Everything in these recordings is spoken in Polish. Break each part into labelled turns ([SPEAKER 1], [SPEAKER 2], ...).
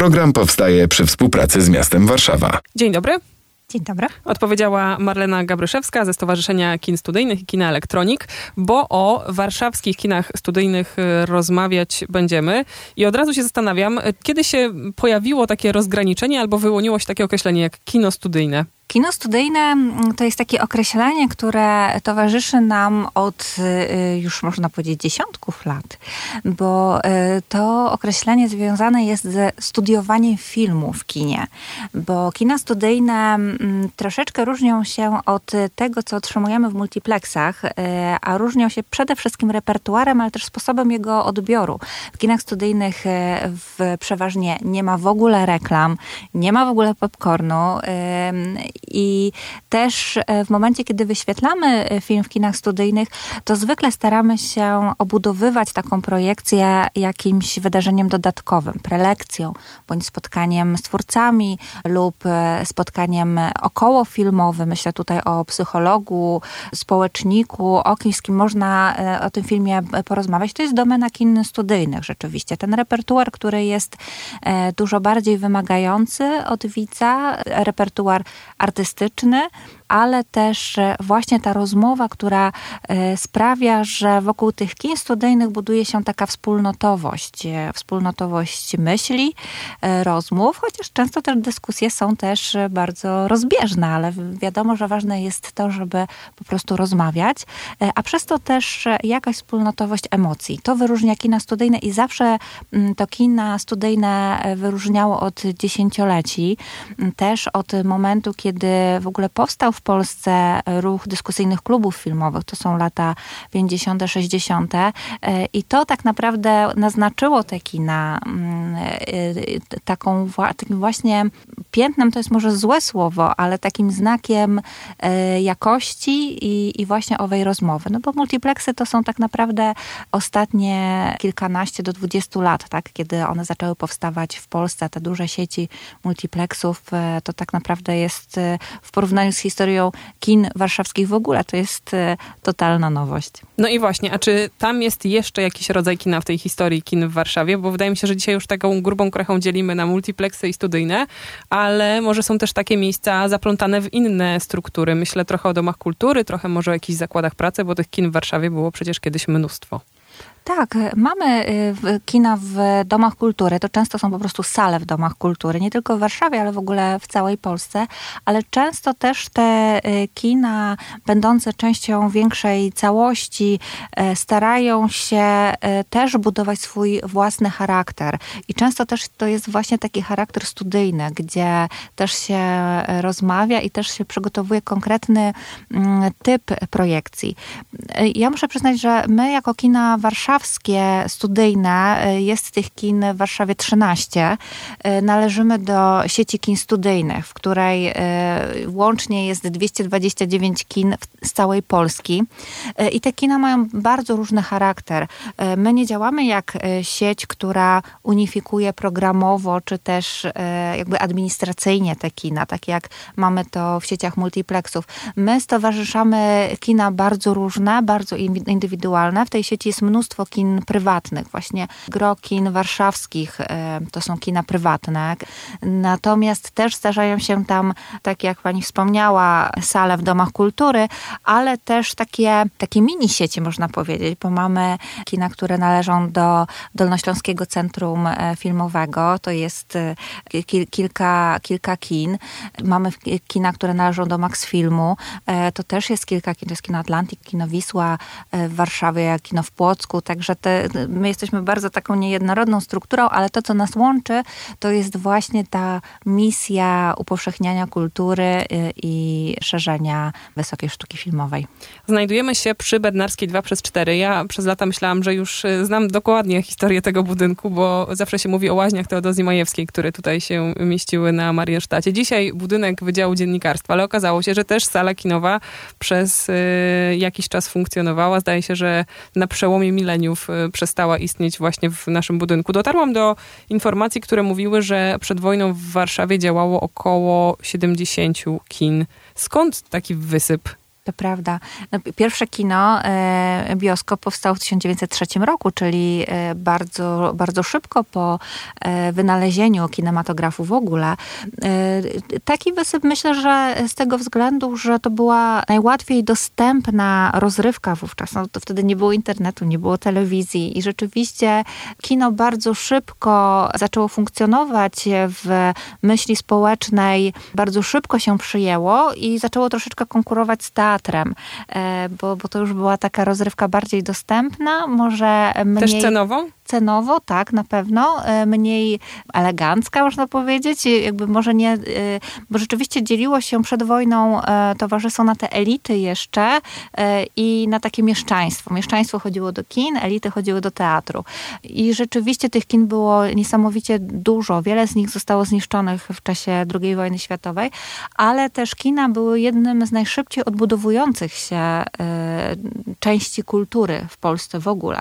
[SPEAKER 1] Program powstaje przy współpracy z miastem Warszawa.
[SPEAKER 2] Dzień dobry.
[SPEAKER 3] Dzień dobry.
[SPEAKER 2] Odpowiedziała Marlena Gabryszewska ze Stowarzyszenia Kin Studyjnych i Kina Elektronik, bo o warszawskich kinach studyjnych y, rozmawiać będziemy. I od razu się zastanawiam, y, kiedy się pojawiło takie rozgraniczenie albo wyłoniło się takie określenie jak kino studyjne?
[SPEAKER 3] Kino studyjne mm, to jest takie określenie, które towarzyszy nam od y, już można powiedzieć dziesiątków lat, bo y, to określenie związane jest ze studiowaniem filmu w kinie, bo kina studyjne mm, troszeczkę różnią się od tego, co otrzymujemy w multiplexach, y, a różnią się przede wszystkim repertuarem, ale też sposobem jego odbioru. W kinach studyjnych w, przeważnie nie ma w ogóle reklam, nie ma w ogóle popcornu i też e, w momencie, kiedy wyświetlamy e, film w kinach studyjnych, to zwykle staramy się obudowywać taką projekcję jakimś wydarzeniem dodatkowym, prelekcją, bądź spotkaniem z twórcami lub e, spotkaniem okołofilmowym. Myślę tutaj o psychologu, społeczniku, o kimś, z kim można o tym filmie porozmawiać. To jest domena kin studyjnych rzeczywiście. Ten repertuar, który jest dużo bardziej wymagający od widza, repertuar artystyczny, ale też e, właśnie ta rozmowa, która e, sprawia, że wokół tych kin studyjnych buduje się taka wspólnotowość, e, wspólnotowość myśli, rozmów, chociaż często te dyskusje są też bardzo rozbieżne, ale wiadomo, że ważne jest to, żeby po prostu rozmawiać, a przez to też jakaś wspólnotowość emocji. To wyróżnia kina studyjne i zawsze mm, to kina studyjne wyróżniało od dziesięcioleci, też od momentu, kiedy w ogóle powstał w Polsce ruch dyskusyjnych klubów filmowych. To są lata 50., 60. E, I to tak naprawdę naznaczyło te kina mm, e, taką, takim właśnie piętnem, to jest może złe słowo, ale takim znakiem e, jakości i, i właśnie owej rozmowy. No bo multiplexy to są tak naprawdę ostatnie kilkanaście do dwudziestu lat, tak? Kiedy one zaczęły powstawać w Polsce, te duże sieci multiplexów, to tak naprawdę jest w porównaniu z historią kin warszawskich w ogóle. To jest e, totalna nowość.
[SPEAKER 2] No i właśnie, a czy tam jest jeszcze jakiś rodzaj kina w tej historii kin w Warszawie? Bo wydaje mi się, że dzisiaj już taką grubą krechą dzielimy na multiplexy i studyjne, ale może są też takie miejsca zaplątane w inne struktury. Myślę trochę o domach kultury, trochę może o jakichś zakładach pracy, bo tych kin w Warszawie było przecież kiedyś mnóstwo.
[SPEAKER 3] Tak, mamy y, kina w domach kultury. To często są po prostu sale w domach kultury, nie tylko w Warszawie, ale w ogóle w całej Polsce. Ale często też te y, kina, będące częścią większej całości, starają się też budować swój własny charakter. I często też to jest właśnie taki charakter studyjny, gdzie też się rozmawia i też się przygotowuje konkretny mm, typ projekcji. Ja muszę przyznać, że my jako kina Warszawy warszawskie, studyjne, y, jest tych kin w Warszawie 13. Y, należymy do sieci kin studyjnych, w której y, łącznie jest 229 kin z całej Polski. I te kina mają bardzo różny charakter. My nie działamy jak sieć, która unifikuje programowo, czy też jakby administracyjnie te kina, tak jak mamy to w sieciach multiplexów. My stowarzyszamy kina bardzo różne, bardzo indywidualne. W tej sieci jest mnóstwo mnóstwo kin prywatnych, właśnie gro kin warszawskich, e, to są kina prywatne. Natomiast też zdarzają się tam, tak jak pani wspomniała, sale w domach kultury, ale też takie, takie mini sieci, można powiedzieć, bo mamy kina, które należą do Dolnośląskiego Centrum e, Filmowego, to jest e, kilka, kilka kin. Mamy kina, które należą do Max Filmu, to też jest kilka kin, to jest Kino Atlantik, Kino Wisła w Warszawie, Kino w Płocku, Także te, my jesteśmy bardzo taką niejednorodną strukturą, ale to, co nas łączy, to jest właśnie ta misja upowszechniania kultury y, i szerzenia wysokiej sztuki filmowej.
[SPEAKER 2] Znajdujemy się przy Bednarskiej 2 przez 4. Ja przez lata myślałam, że już y, znam dokładnie historię tego budynku, bo zawsze się mówi o łaźniach Teodozji Majewskiej, które tutaj się mieściły na Mariensztacie. Dzisiaj budynek Wydziału Dziennikarstwa, ale okazało się, że też sala kinowa przez y, jakiś czas funkcjonowała. Zdaje się, że na przełomie milenium y, przestała istnieć właśnie w naszym budynku. Dotarłam do informacji, które mówiły, że przed wojną w Warszawie działało około 70 kin. Skąd taki wysyp
[SPEAKER 3] To prawda. No, pierwsze kino, e, bioskop powstał w 1903 roku, czyli e, bardzo, bardzo szybko po e, wynalezieniu kinematografu w ogóle. E, taki wysyp myślę, że z tego względu, że to była najłatwiej dostępna rozrywka wówczas. No, to wtedy nie było internetu, nie było telewizji i rzeczywiście kino bardzo szybko zaczęło funkcjonować w myśli społecznej, bardzo szybko się przyjęło i zaczęło troszeczkę konkurować z teatrem, e, bo, bo to już była taka rozrywka bardziej dostępna, może mniej...
[SPEAKER 2] Też cenowo?
[SPEAKER 3] cenowo, tak, na pewno, e, mniej elegancka, można powiedzieć, jakby może nie, e, bo rzeczywiście dzieliło się przed wojną towarzystwo na te elity jeszcze i na takie mieszczaństwo. Mieszczaństwo chodziło do kin, elity chodziły do teatru. I rzeczywiście tych kin było niesamowicie dużo. Wiele z nich zostało zniszczonych w czasie II wojny światowej, ale też kina były jednym z najszybciej się części kultury w Polsce w ogóle.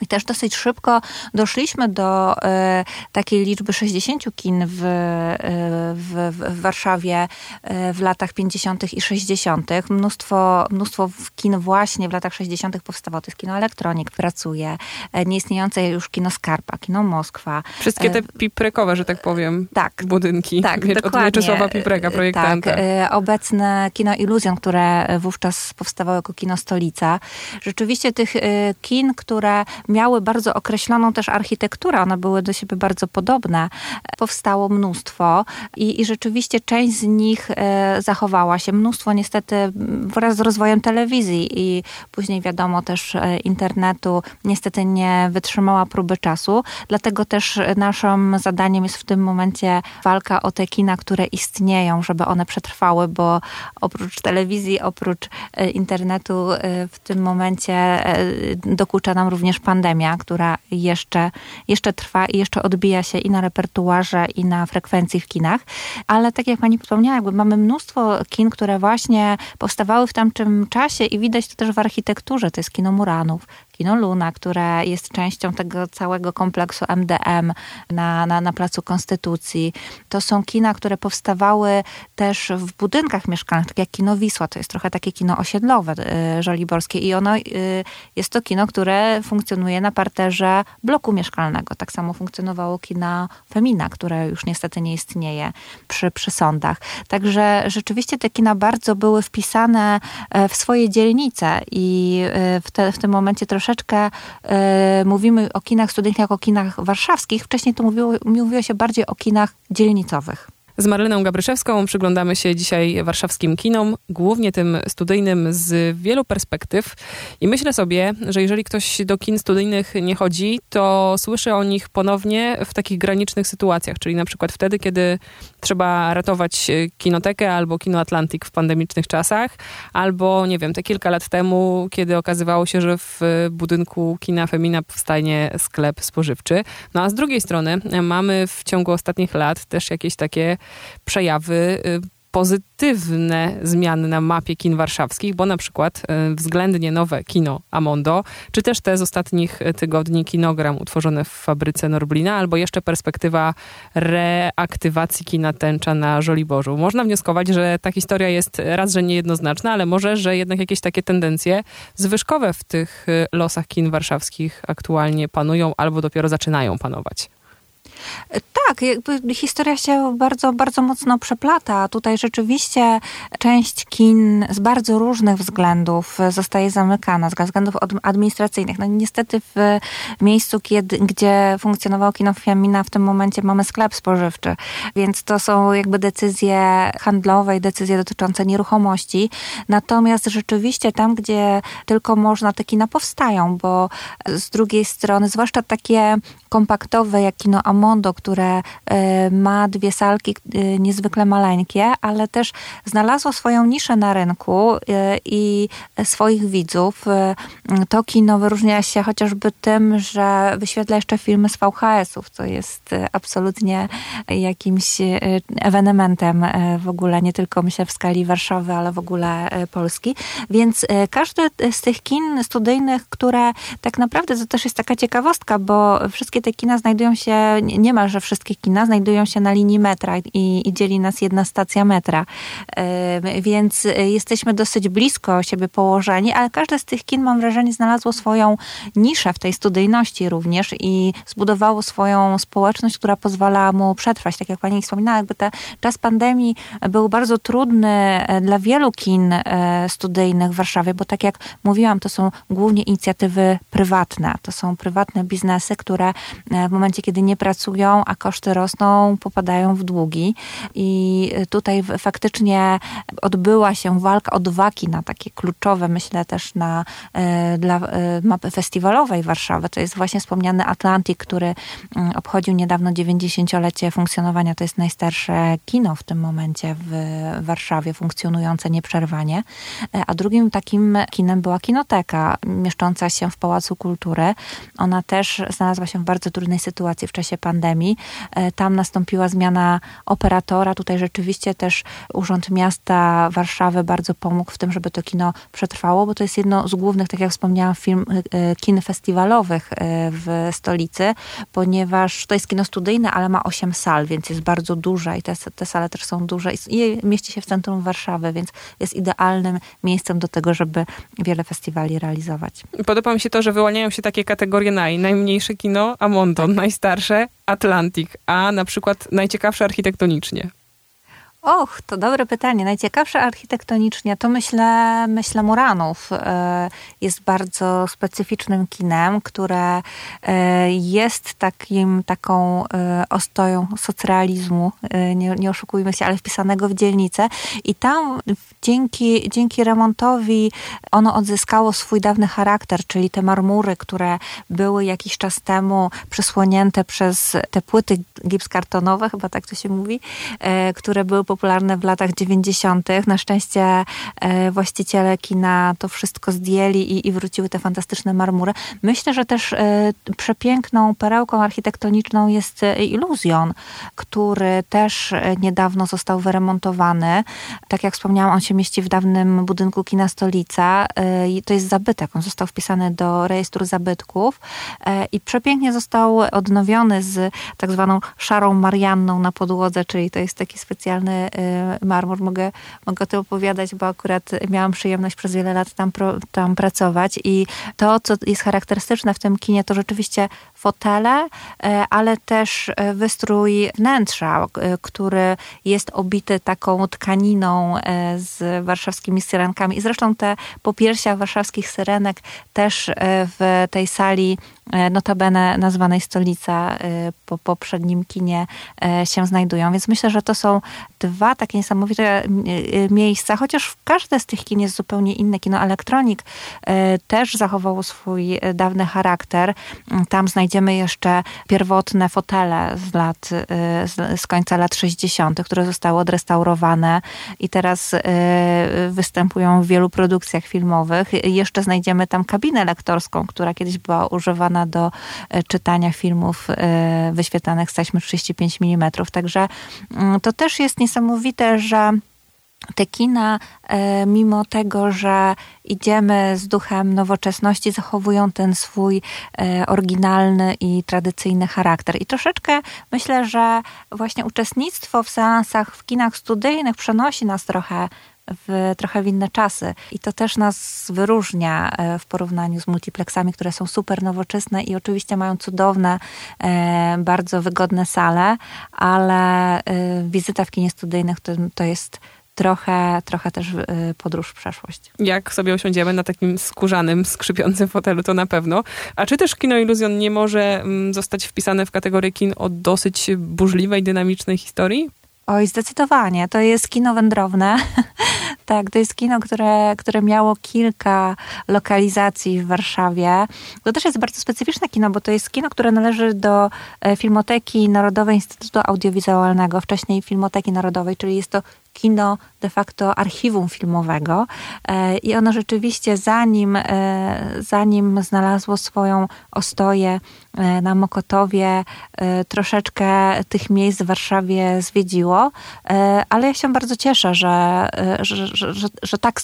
[SPEAKER 3] I też dosyć szybko doszliśmy do e, takiej liczby 60 kin w, e, w, w, Warszawie e, w latach 50. i 60. Mnóstwo, mnóstwo kin właśnie w latach 60. powstawało. To jest kino Elektronik, pracuje, nieistniejące już kino Skarpa, kino Moskwa.
[SPEAKER 2] Wszystkie te piprekowe, że tak powiem,
[SPEAKER 3] tak,
[SPEAKER 2] budynki.
[SPEAKER 3] Tak,
[SPEAKER 2] Od
[SPEAKER 3] dokładnie.
[SPEAKER 2] Mieczysława Pipreka, projektanta.
[SPEAKER 3] Tak, obecne kino Iluzjon, które wówczas powstawało jako kino Stolica. Rzeczywiście tych kin, które miały bardzo określoną też architekturę, one były do siebie bardzo podobne. Powstało mnóstwo i, i rzeczywiście część z nich e, zachowała się. Mnóstwo niestety wraz z rozwojem telewizji i później wiadomo też e, internetu niestety nie wytrzymała próby czasu. Dlatego też naszym zadaniem jest w tym momencie walka o te kina, które istnieją, żeby one przetrwały, bo oprócz telewizji, oprócz e, internetu w tym momencie dokucza nam również pandemia pandemia, która jeszcze, jeszcze trwa i jeszcze odbija się i na repertuarze, i na frekwencji w kinach. Ale tak jak pani wspomniała, jakby mamy mnóstwo kin, które właśnie powstawały w tamtym czasie i widać to też w architekturze. To jest kino Muranów, Kino Luna, które jest częścią tego całego kompleksu MDM na, na, na Placu Konstytucji. To są kina, które powstawały też w budynkach mieszkalnych, tak jak Kino Wisła, to jest trochę takie kino osiedlowe y, żoliborskie i ono y, jest to kino, które funkcjonuje na parterze bloku mieszkalnego. Tak samo funkcjonowało kina Femina, które już niestety nie istnieje przy, przy sądach. Także rzeczywiście te kina bardzo były wpisane e, w swoje dzielnice i e, w, te, w tym momencie troszkę troszeczkę e, mówimy o kinach studenckich jako o kinach warszawskich. Wcześniej to mówiło, mówiło się bardziej o kinach dzielnicowych.
[SPEAKER 2] Z Marleną Gabryszewską przyglądamy się dzisiaj warszawskim kinom, głównie tym studyjnym z wielu perspektyw. I myślę sobie, że jeżeli ktoś do kin studyjnych nie chodzi, to słyszy o nich ponownie w takich granicznych sytuacjach, czyli na przykład wtedy, kiedy trzeba ratować kinotekę albo Kino Atlantik w pandemicznych czasach, albo nie wiem, te kilka lat temu, kiedy okazywało się, że w budynku kina Femina powstanie sklep spożywczy. No a z drugiej strony mamy w ciągu ostatnich lat też jakieś takie przejawy y, pozytywne zmiany na mapie kin warszawskich, bo na przykład y, względnie nowe kino Amondo, czy też te z ostatnich tygodni kinogram utworzone w fabryce Norblina, albo jeszcze perspektywa reaktywacji kina Tęcza na Żoliborzu. Można wnioskować, że ta historia jest raz, że niejednoznaczna, ale może, że jednak jakieś takie tendencje zwyżkowe w tych y, losach kin warszawskich aktualnie panują albo dopiero zaczynają panować.
[SPEAKER 3] Tak, jakby historia się bardzo, bardzo mocno przeplata. Tutaj rzeczywiście część kin z bardzo różnych względów zostaje zamykana, z względów administracyjnych. No niestety w miejscu, kiedy, gdzie funkcjonowało kino Fiamina, w tym momencie mamy sklep spożywczy, więc to są jakby decyzje handlowe i decyzje dotyczące nieruchomości. Natomiast rzeczywiście tam, gdzie tylko można, te kina powstają, bo z drugiej strony, zwłaszcza takie kompaktowe jak kino Amondo, które e, ma dwie salki e, niezwykle maleńkie, ale też znalazło swoją niszę na rynku e, i swoich widzów. To kino wyróżnia się chociażby tym, że wyświetla jeszcze filmy z VHS-ów, co jest absolutnie jakimś ewenementem w ogóle, nie tylko myślę w skali Warszawy, ale w ogóle Polski. Więc każdy z tych kin studyjnych, które tak naprawdę to też jest taka ciekawostka, bo wszystkie te kina znajdują się niemalże wszystkie kina znajdują się na linii metra i, i dzieli nas jedna stacja metra. Więc jesteśmy dosyć blisko siebie położeni, ale każde z tych kin, mam wrażenie, znalazło swoją niszę w tej studyjności również i zbudowało swoją społeczność, która pozwala mu przetrwać. Tak jak pani wspominała, jakby ten czas pandemii był bardzo trudny e, dla wielu kin e, studyjnych w Warszawie, bo tak jak mówiłam, to są głównie inicjatywy prywatne. To są prywatne biznesy, które e, w momencie, kiedy nie pracują, a koszty rosną, popadają w długi. I tutaj faktycznie odbyła się walka o dwa kina, takie kluczowe, myślę też na, dla mapy festiwalowej Warszawy. To jest właśnie wspomniany Atlantik, który mm, obchodził niedawno 90-lecie funkcjonowania. To jest najstarsze kino w tym momencie w Warszawie, funkcjonujące nieprzerwanie. E, a drugim takim kinem była kinoteka, mieszcząca się w Pałacu Kultury. Ona też znalazła się w bardzo trudnej sytuacji w czasie pandemii. E, tam nastąpiła zmiana operatora. Tutaj rzeczywiście też Urząd Miasta Warszawy bardzo pomógł w tym, żeby to kino przetrwało, bo to jest jedno z głównych, tak jak wspomniałam, film, e, kin festiwalowych w stolicy, ponieważ to jest kino studyjne, ale ma 8 sal, więc jest bardzo duże i te, te sale też są duże i mieści się w centrum Warszawy, więc jest idealnym miejscem do tego, żeby wiele festiwali realizować.
[SPEAKER 2] Podoba mi się to, że wyłaniają się takie kategorie naj. Najmniejsze kino, Amonton, tak. najstarsze, Atlantic, a na przykład najciekawsze architektonicznie.
[SPEAKER 3] Och, to dobre pytanie. Najciekawsze architektonicznie to myślę, myślę Muranów. E, jest bardzo specyficznym kinem, które e, jest takim, taką e, ostoją socrealizmu, nie, nie oszukujmy się, ale wpisanego w dzielnicę. I tam dzięki, dzięki remontowi ono odzyskało swój dawny charakter, czyli te marmury, które były jakiś czas temu przysłonięte przez te płyty gipskartonowe, chyba tak to się mówi, które były po popularne w latach 90. Na szczęście e, właściciele kina to wszystko zdjęli i, i wróciły te fantastyczne marmury. Myślę, że też e, przepiękną perełką architektoniczną jest e, Iluzjon, który też niedawno został wyremontowany. Tak jak wspomniałam, on się mieści w dawnym budynku kina Stolica. To jest zabytek, on został wpisany do rejestru zabytków i przepięknie został odnowiony z tak zwaną szarą Marianną na podłodze, czyli to jest taki specjalny Y, marmur. Mogę, mogę o tym opowiadać, bo akurat miałam przyjemność przez wiele lat tam, tam pracować i to, co jest charakterystyczne w tym kinie, to rzeczywiście fotele, e, ale też e, wystrój wnętrza, e, który jest obity taką tkaniną z warszawskimi syrenkami. I zresztą te popiersia warszawskich syrenek też w tej sali notabene nazwanej Stolica po poprzednim kinie się znajdują. Więc myślę, że to są dwa takie niesamowite miejsca, chociaż każde z tych kin jest zupełnie inne. Kino Elektronik też zachowało swój dawny charakter. Tam znajdziemy znajdziemy jeszcze pierwotne fotele z lat, y, z, końca lat 60., które zostały odrestaurowane i teraz y, występują w wielu produkcjach filmowych. Jeszcze znajdziemy tam kabinę lektorską, która kiedyś była używana do y, czytania filmów wyświetlanych z taśmy 35 mm. Także to też jest niesamowite, że te kina, e, mimo tego, że idziemy z duchem nowoczesności, zachowują ten swój e, oryginalny i tradycyjny charakter. I troszeczkę myślę, że właśnie uczestnictwo w seansach w kinach studyjnych przenosi nas trochę w trochę w inne czasy. I to też nas wyróżnia e, w porównaniu z multiplexami, które są super nowoczesne i oczywiście mają cudowne, bardzo wygodne sale, ale wizyta w kinie studyjnych to, to jest trochę, trochę też y, podróż w przeszłość.
[SPEAKER 2] Jak sobie usiądziemy na takim skórzanym, skrzypiącym fotelu, to na pewno. A czy też Kino Iluzjon nie może mm, zostać wpisane w kategorię kin o dosyć burzliwej, dynamicznej historii?
[SPEAKER 3] Oj, zdecydowanie. To jest kino wędrowne. tak, to jest kino, które, które miało kilka lokalizacji w Warszawie. To też jest bardzo specyficzne kino, bo to jest kino, które należy do e, Filmoteki Narodowej Instytutu Audiowizualnego, wcześniej Filmoteki Narodowej, czyli jest to kino de facto archiwum filmowego. I ono rzeczywiście zanim, zanim znalazło swoją ostoję na Mokotowie, troszeczkę tych miejsc w Warszawie zwiedziło, ale ja się bardzo cieszę, że, że, że, że, że tak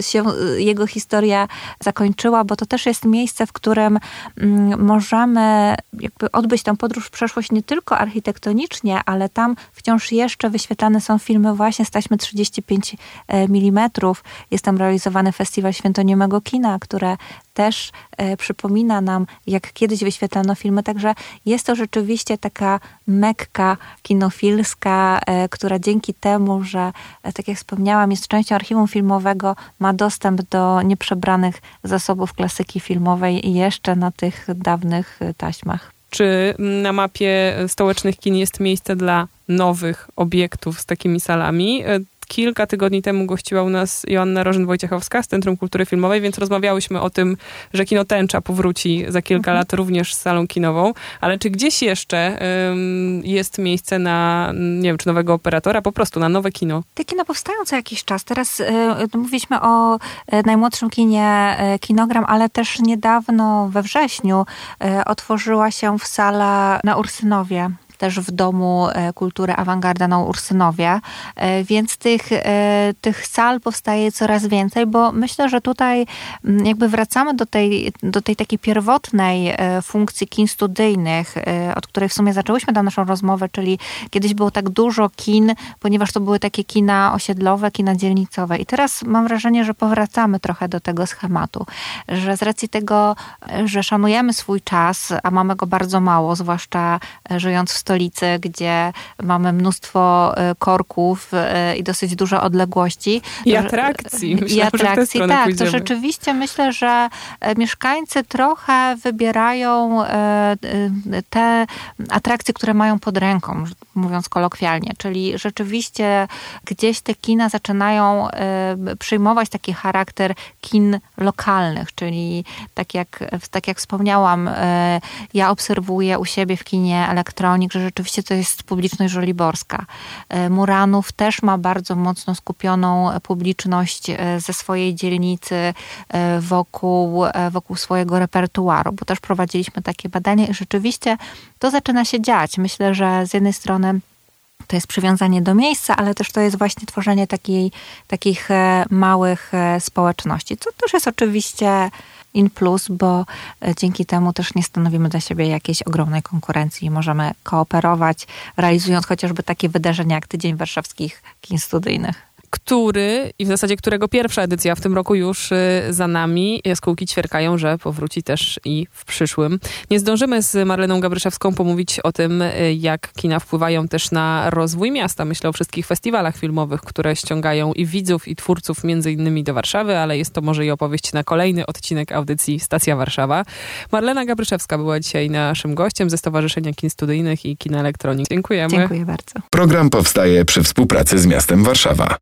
[SPEAKER 3] się jego historia zakończyła, bo to też jest miejsce, w którym mm, możemy jakby odbyć tę podróż w przeszłość nie tylko architektonicznie, ale tam wciąż jeszcze wyświetlane są filmy właśnie z taśmy 35 mm. Jest tam realizowany festiwal świętoniemego kina, które też e, przypomina nam, jak kiedyś wyświetlano filmy. Także jest to rzeczywiście taka mekka kinofilska, e, która dzięki temu, że e, tak jak wspomniałam, jest częścią archiwum filmowego, ma dostęp do nieprzebranych zasobów klasyki filmowej jeszcze na tych dawnych taśmach.
[SPEAKER 2] Czy na mapie stołecznych kin jest miejsce dla nowych obiektów z takimi salami? kilka tygodni temu gościła u nas Joanna Rożyn-Wojciechowska z Centrum Kultury Filmowej, więc rozmawiałyśmy o tym, że kino Tęcza powróci za kilka mhm. lat również z salą kinową, ale czy gdzieś jeszcze jest miejsce na, nie wiem, czy nowego operatora, po prostu na nowe kino?
[SPEAKER 3] Te kino powstają co jakiś czas. Teraz y, mówiliśmy o y, najmłodszym kinie y, Kinogram, ale też niedawno we wrześniu otworzyła się w sala na Ursynowie też w Domu e, Kultury Awangarda na Ursynowie, e, więc tych, e, tych sal powstaje coraz więcej, bo myślę, że tutaj mm, jakby wracamy do tej, do tej takiej pierwotnej funkcji kin studyjnych, od której w sumie zaczęłyśmy tę naszą rozmowę, czyli kiedyś było tak dużo kin, ponieważ to były takie kina osiedlowe, kina dzielnicowe. I teraz mam wrażenie, że powracamy trochę do tego schematu, że z racji tego, że szanujemy swój czas, a mamy go bardzo mało, zwłaszcza żyjąc w stolicy, gdzie mamy mnóstwo e, korków e, i dosyć duże odległości.
[SPEAKER 2] I atrakcji.
[SPEAKER 3] Myślałam, I atrakcji, tak. Pójdziemy. To rzeczywiście myślę, że mieszkańcy trochę wybierają te atrakcje, które mają pod ręką, mówiąc kolokwialnie. Czyli rzeczywiście gdzieś te kina zaczynają przyjmować taki charakter kin lokalnych, czyli tak jak, tak jak wspomniałam, ja obserwuję u siebie w kinie elektronik, że rzeczywiście to jest publiczność żoliborska. E, Muranów też ma bardzo mocno skupioną publiczność e, ze swojej dzielnicy e, wokół, wokół swojego repertuaru, bo też prowadziliśmy takie badania i rzeczywiście to zaczyna się dziać. Myślę, że z jednej strony to jest przywiązanie do miejsca, ale też to jest właśnie tworzenie takiej, takich małych społeczności, co też jest oczywiście in plus, bo e, dzięki temu też nie stanowimy dla siebie jakiejś ogromnej konkurencji. Możemy kooperować, realizując chociażby takie wydarzenia jak Tydzień Warszawskich Kin Studyjnych
[SPEAKER 2] który i w zasadzie którego pierwsza edycja w tym roku już y, za nami. Jaskółki ćwierkają, że powróci też i w przyszłym. Nie zdążymy z Marleną Gabryszewską pomówić o tym, y, jak kina wpływają też na rozwój miasta. Myślę o wszystkich festiwalach filmowych, które ściągają i widzów, i twórców między innymi do Warszawy, ale jest to może i opowieść na kolejny odcinek audycji Stacja Warszawa. Marlena Gabryszewska była dzisiaj naszym gościem ze Stowarzyszenia Kin Studyjnych i Kina Elektronik. Dziękujemy.
[SPEAKER 3] Dziękuję bardzo.
[SPEAKER 1] Program powstaje przy współpracy z miastem Warszawa.